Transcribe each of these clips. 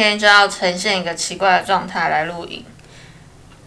今天就要呈现一个奇怪的状态来录影，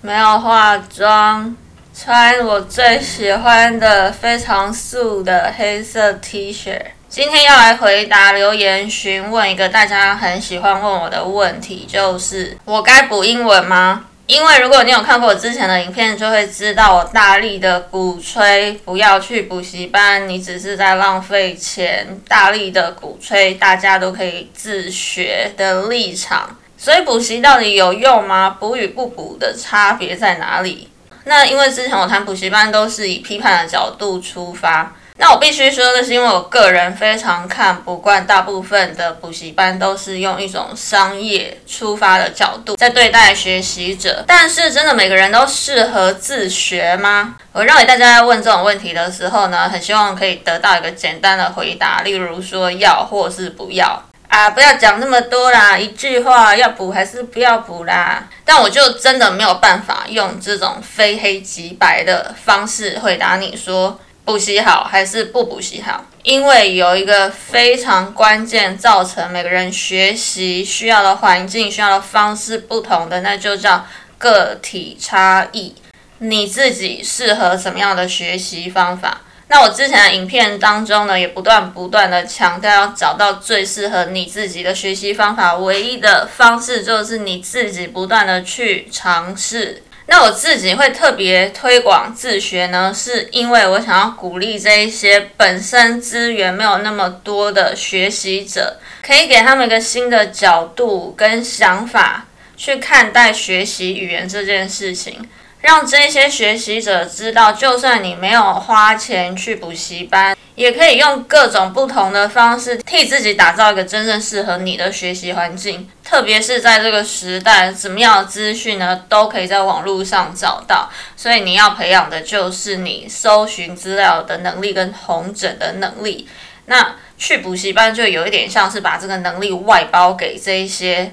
没有化妆，穿我最喜欢的非常素的黑色 T 恤。今天要来回答留言，询问一个大家很喜欢问我的问题，就是我该补英文吗？因为如果你有看过我之前的影片，就会知道我大力的鼓吹不要去补习班，你只是在浪费钱。大力的鼓吹大家都可以自学的立场。所以补习到底有用吗？补与不补的差别在哪里？那因为之前我谈补习班都是以批判的角度出发。那我必须说的是，因为我个人非常看不惯大部分的补习班都是用一种商业出发的角度在对待学习者。但是，真的每个人都适合自学吗？我认为大家在问这种问题的时候呢，很希望可以得到一个简单的回答，例如说要或是不要啊，不要讲那么多啦，一句话要补还是不要补啦。但我就真的没有办法用这种非黑即白的方式回答你说。补习好还是不补习好？因为有一个非常关键，造成每个人学习需要的环境、需要的方式不同的，那就叫个体差异。你自己适合什么样的学习方法？那我之前的影片当中呢，也不断不断的强调要找到最适合你自己的学习方法。唯一的方式就是你自己不断的去尝试。那我自己会特别推广自学呢，是因为我想要鼓励这一些本身资源没有那么多的学习者，可以给他们一个新的角度跟想法去看待学习语言这件事情。让这些学习者知道，就算你没有花钱去补习班，也可以用各种不同的方式替自己打造一个真正适合你的学习环境。特别是在这个时代，什么样的资讯呢，都可以在网络上找到。所以你要培养的就是你搜寻资料的能力跟同整的能力。那去补习班就有一点像是把这个能力外包给这一些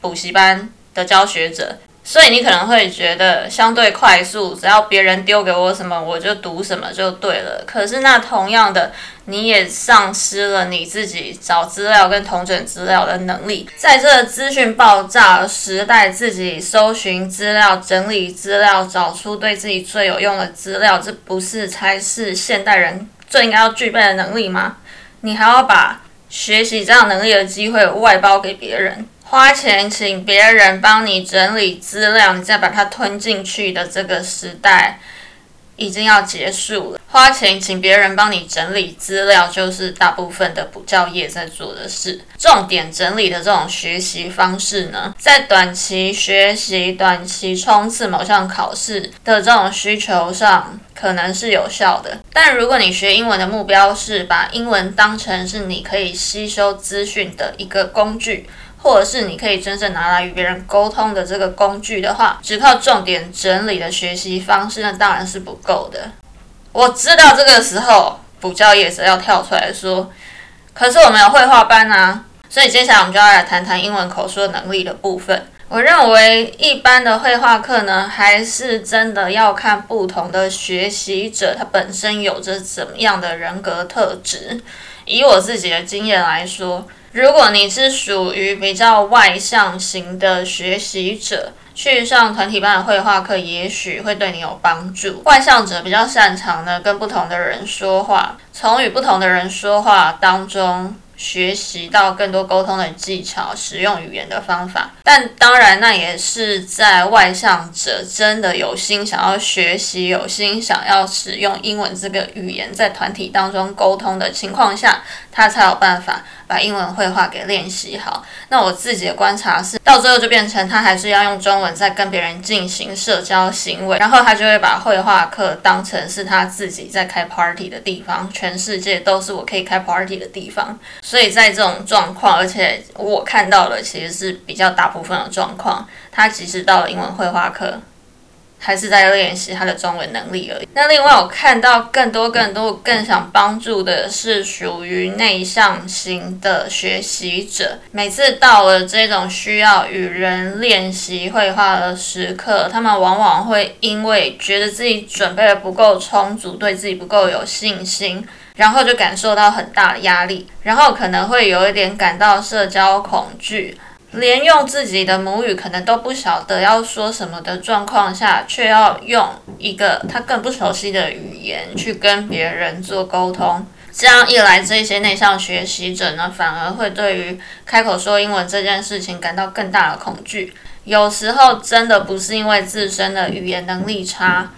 补习班的教学者。所以你可能会觉得相对快速，只要别人丢给我什么，我就读什么就对了。可是那同样的，你也丧失了你自己找资料跟同整资料的能力。在这个资讯爆炸时代，自己搜寻资料、整理资料、找出对自己最有用的资料，这不是才是现代人最应该要具备的能力吗？你还要把学习这样能力的机会外包给别人？花钱请别人帮你整理资料，你再把它吞进去的这个时代已经要结束了。花钱请别人帮你整理资料，就是大部分的补教业在做的事。重点整理的这种学习方式呢，在短期学习、短期冲刺某项考试的这种需求上，可能是有效的。但如果你学英文的目标是把英文当成是你可以吸收资讯的一个工具，或者是你可以真正拿来与别人沟通的这个工具的话，只靠重点整理的学习方式，那当然是不够的。我知道这个时候补教业者要跳出来说，可是我们有绘画班啊，所以接下来我们就要来谈谈英文口说能力的部分。我认为一般的绘画课呢，还是真的要看不同的学习者他本身有着怎么样的人格特质。以我自己的经验来说。如果你是属于比较外向型的学习者，去上团体班的绘画课，也许会对你有帮助。外向者比较擅长呢，跟不同的人说话，从与不同的人说话当中。学习到更多沟通的技巧，使用语言的方法，但当然，那也是在外向者真的有心想要学习、有心想要使用英文这个语言，在团体当中沟通的情况下，他才有办法把英文绘画给练习好。那我自己的观察是，到最后就变成他还是要用中文在跟别人进行社交行为，然后他就会把绘画课当成是他自己在开 party 的地方，全世界都是我可以开 party 的地方。所以在这种状况，而且我看到的其实是比较大部分的状况，他即使到了英文绘画课，还是在练习他的中文能力而已。那另外我看到更多更多更想帮助的是属于内向型的学习者，每次到了这种需要与人练习绘画的时刻，他们往往会因为觉得自己准备的不够充足，对自己不够有信心。然后就感受到很大的压力，然后可能会有一点感到社交恐惧，连用自己的母语可能都不晓得要说什么的状况下，却要用一个他更不熟悉的语言去跟别人做沟通。这样一来，这些内向学习者呢，反而会对于开口说英文这件事情感到更大的恐惧。有时候真的不是因为自身的语言能力差，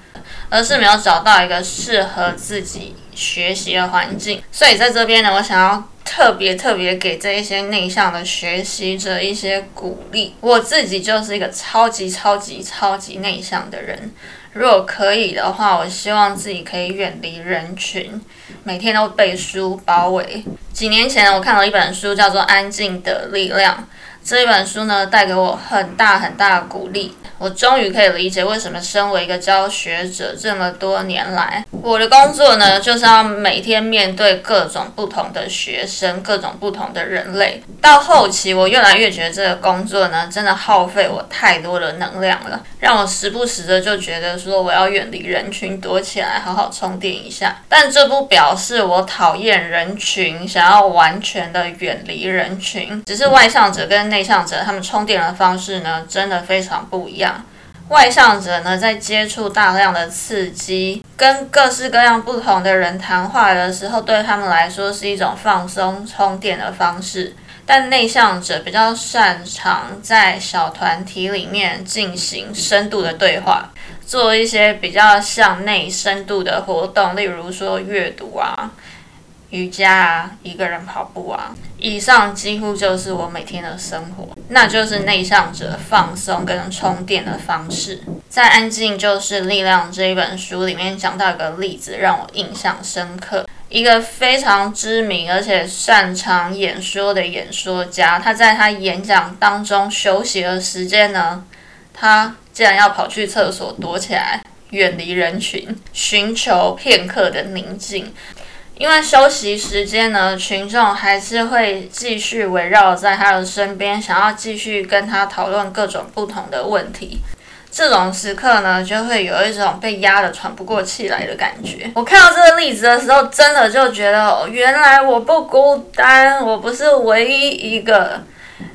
而是没有找到一个适合自己学习的环境。所以在这边呢，我想要特别特别给这一些内向的学习者一些鼓励。我自己就是一个超级超级超级内向的人。如果可以的话，我希望自己可以远离人群，每天都被书包围。几年前，我看了一本书，叫做《安静的力量》。这一本书呢，带给我很大很大的鼓励。我终于可以理解为什么身为一个教学者这么多年来，我的工作呢，就是要每天面对各种不同的学生，各种不同的人类。到后期，我越来越觉得这个工作呢，真的耗费我太多的能量了，让我时不时的就觉得说我要远离人群，躲起来好好充电一下。但这不表示我讨厌人群，想要完全的远离人群。只是外向者跟内内向者他们充电的方式呢，真的非常不一样。外向者呢，在接触大量的刺激，跟各式各样不同的人谈话的时候，对他们来说是一种放松、充电的方式。但内向者比较擅长在小团体里面进行深度的对话，做一些比较向内深度的活动，例如说阅读啊。瑜伽啊，一个人跑步啊，以上几乎就是我每天的生活。那就是内向者放松跟充电的方式。在《安静就是力量》这一本书里面讲到一个例子，让我印象深刻。一个非常知名而且擅长演说的演说家，他在他演讲当中休息的时间呢，他竟然要跑去厕所躲起来，远离人群，寻求片刻的宁静。因为休息时间呢，群众还是会继续围绕在他的身边，想要继续跟他讨论各种不同的问题。这种时刻呢，就会有一种被压得喘不过气来的感觉。我看到这个例子的时候，真的就觉得，原来我不孤单，我不是唯一一个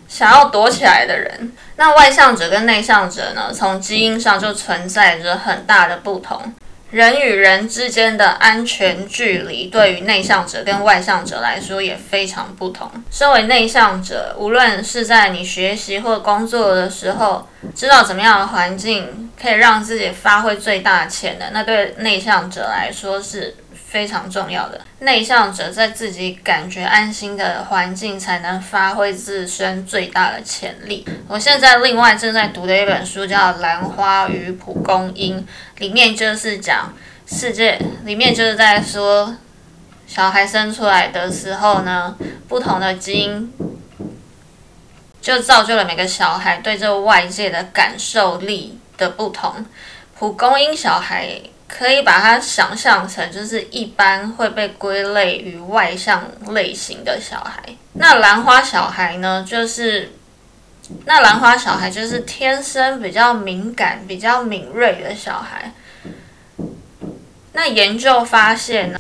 想要躲起来的人。那外向者跟内向者呢，从基因上就存在着很大的不同。人与人之间的安全距离，对于内向者跟外向者来说也非常不同。身为内向者，无论是在你学习或工作的时候，知道怎么样的环境可以让自己发挥最大潜能，那对内向者来说是。非常重要的内向者在自己感觉安心的环境，才能发挥自身最大的潜力。我现在另外正在读的一本书叫《兰花与蒲公英》，里面就是讲世界，里面就是在说小孩生出来的时候呢，不同的基因就造就了每个小孩对这个外界的感受力的不同。蒲公英小孩。可以把它想象成就是一般会被归类于外向类型的小孩。那兰花小孩呢？就是那兰花小孩就是天生比较敏感、比较敏锐的小孩。那研究发现呢，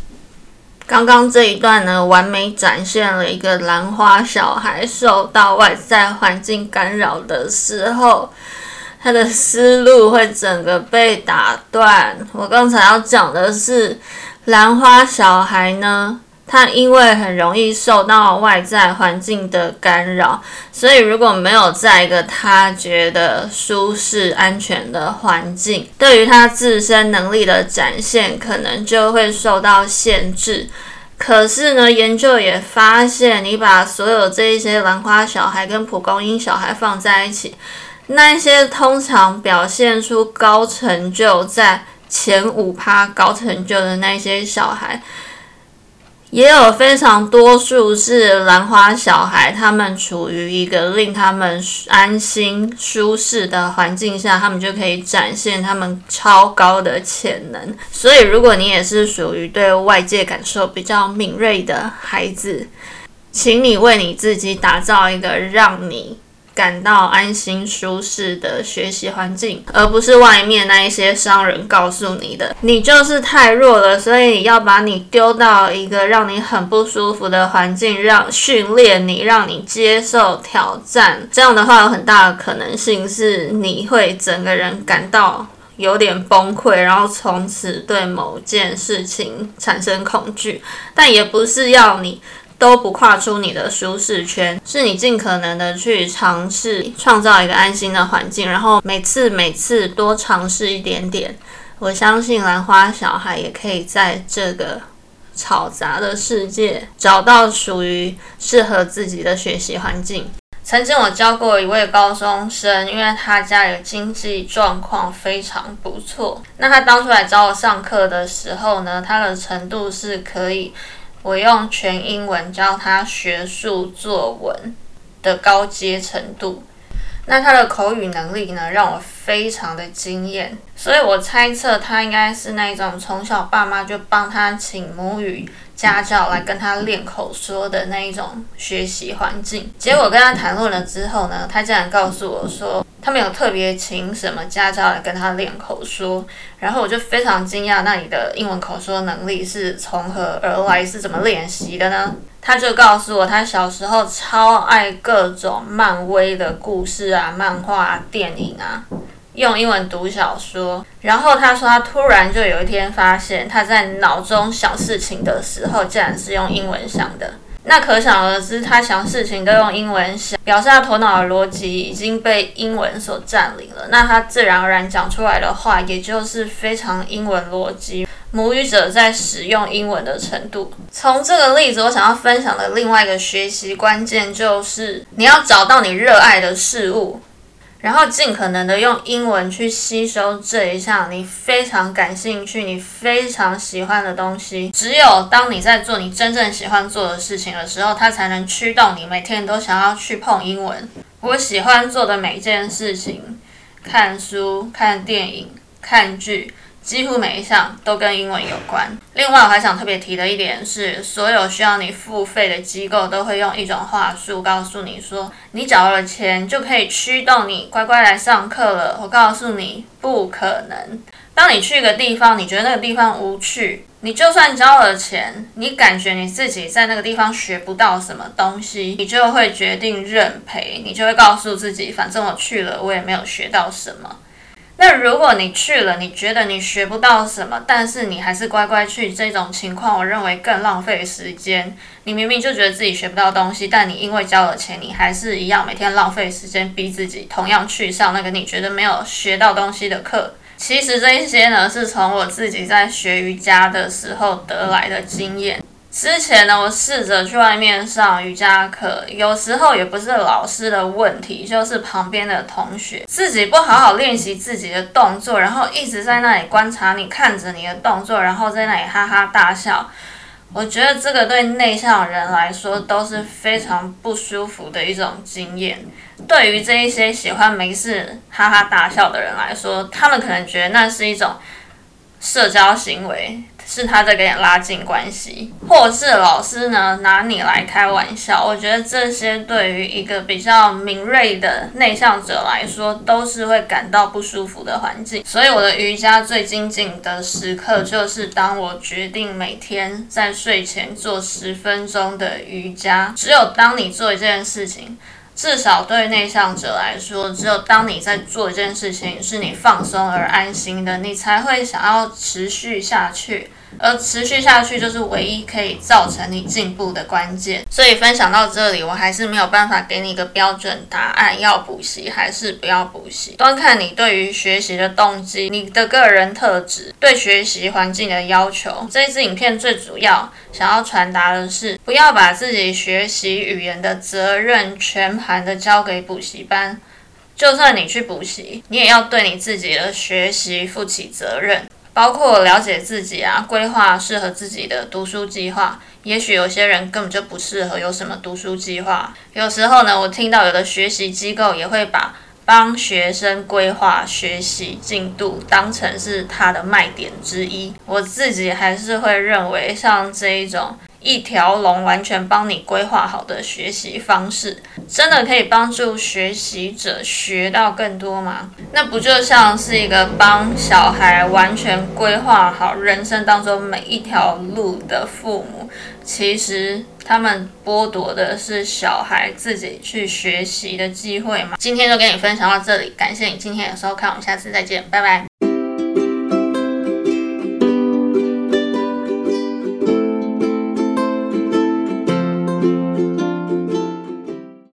刚刚这一段呢，完美展现了一个兰花小孩受到外在环境干扰的时候。他的思路会整个被打断。我刚才要讲的是，兰花小孩呢，他因为很容易受到外在环境的干扰，所以如果没有在一个他觉得舒适、安全的环境，对于他自身能力的展现，可能就会受到限制。可是呢，研究也发现，你把所有这一些兰花小孩跟蒲公英小孩放在一起。那一些通常表现出高成就，在前五趴高成就的那些小孩，也有非常多数是兰花小孩。他们处于一个令他们安心、舒适的环境下，他们就可以展现他们超高的潜能。所以，如果你也是属于对外界感受比较敏锐的孩子，请你为你自己打造一个让你。感到安心舒适的学习环境，而不是外面那一些商人告诉你的，你就是太弱了，所以要把你丢到一个让你很不舒服的环境，让训练你，让你接受挑战。这样的话，有很大的可能性是你会整个人感到有点崩溃，然后从此对某件事情产生恐惧。但也不是要你。都不跨出你的舒适圈，是你尽可能的去尝试创造一个安心的环境，然后每次每次多尝试一点点。我相信兰花小孩也可以在这个嘈杂的世界找到属于适合自己的学习环境。曾经我教过一位高中生，因为他家里的经济状况非常不错，那他当初来找我上课的时候呢，他的程度是可以。我用全英文教他学术作文的高阶程度，那他的口语能力呢，让我非常的惊艳，所以我猜测他应该是那种从小爸妈就帮他请母语。家教来跟他练口说的那一种学习环境，结果跟他谈论了之后呢，他竟然告诉我说，他没有特别请什么家教来跟他练口说，然后我就非常惊讶，那你的英文口说能力是从何而来，是怎么练习的呢？他就告诉我，他小时候超爱各种漫威的故事啊、漫画、电影啊。用英文读小说，然后他说他突然就有一天发现他在脑中想事情的时候，竟然是用英文想的。那可想而知，他想事情都用英文想，表示他头脑的逻辑已经被英文所占领了。那他自然而然讲出来的话，也就是非常英文逻辑，母语者在使用英文的程度。从这个例子，我想要分享的另外一个学习关键就是，你要找到你热爱的事物。然后尽可能的用英文去吸收这一项你非常感兴趣、你非常喜欢的东西。只有当你在做你真正喜欢做的事情的时候，它才能驱动你每天都想要去碰英文。我喜欢做的每一件事情，看书、看电影、看剧。几乎每一项都跟英文有关。另外，我还想特别提的一点是，所有需要你付费的机构都会用一种话术告诉你说，你缴了钱就可以驱动你乖乖来上课了。我告诉你，不可能。当你去一个地方，你觉得那个地方无趣，你就算交了钱，你感觉你自己在那个地方学不到什么东西，你就会决定认赔。你就会告诉自己，反正我去了，我也没有学到什么。那如果你去了，你觉得你学不到什么，但是你还是乖乖去，这种情况我认为更浪费时间。你明明就觉得自己学不到东西，但你因为交了钱，你还是一样每天浪费时间逼自己，同样去上那个你觉得没有学到东西的课。其实这一些呢，是从我自己在学瑜伽的时候得来的经验。之前呢，我试着去外面上瑜伽课，有时候也不是老师的问题，就是旁边的同学自己不好好练习自己的动作，然后一直在那里观察你，看着你的动作，然后在那里哈哈大笑。我觉得这个对内向人来说都是非常不舒服的一种经验。对于这一些喜欢没事哈哈大笑的人来说，他们可能觉得那是一种社交行为。是他在跟你拉近关系，或是老师呢拿你来开玩笑。我觉得这些对于一个比较敏锐的内向者来说，都是会感到不舒服的环境。所以我的瑜伽最精进的时刻，就是当我决定每天在睡前做十分钟的瑜伽。只有当你做一件事情。至少对内向者来说，只有当你在做一件事情是你放松而安心的，你才会想要持续下去。而持续下去就是唯一可以造成你进步的关键。所以分享到这里，我还是没有办法给你一个标准答案，要补习还是不要补习，端看你对于学习的动机、你的个人特质、对学习环境的要求。这支影片最主要想要传达的是，不要把自己学习语言的责任全盘的交给补习班。就算你去补习，你也要对你自己的学习负起责任。包括了解自己啊，规划适合自己的读书计划。也许有些人根本就不适合有什么读书计划。有时候呢，我听到有的学习机构也会把帮学生规划学习进度当成是他的卖点之一。我自己还是会认为，像这一种。一条龙完全帮你规划好的学习方式，真的可以帮助学习者学到更多吗？那不就像是一个帮小孩完全规划好人生当中每一条路的父母，其实他们剥夺的是小孩自己去学习的机会吗？今天就跟你分享到这里，感谢你今天的收看，我们下次再见，拜拜。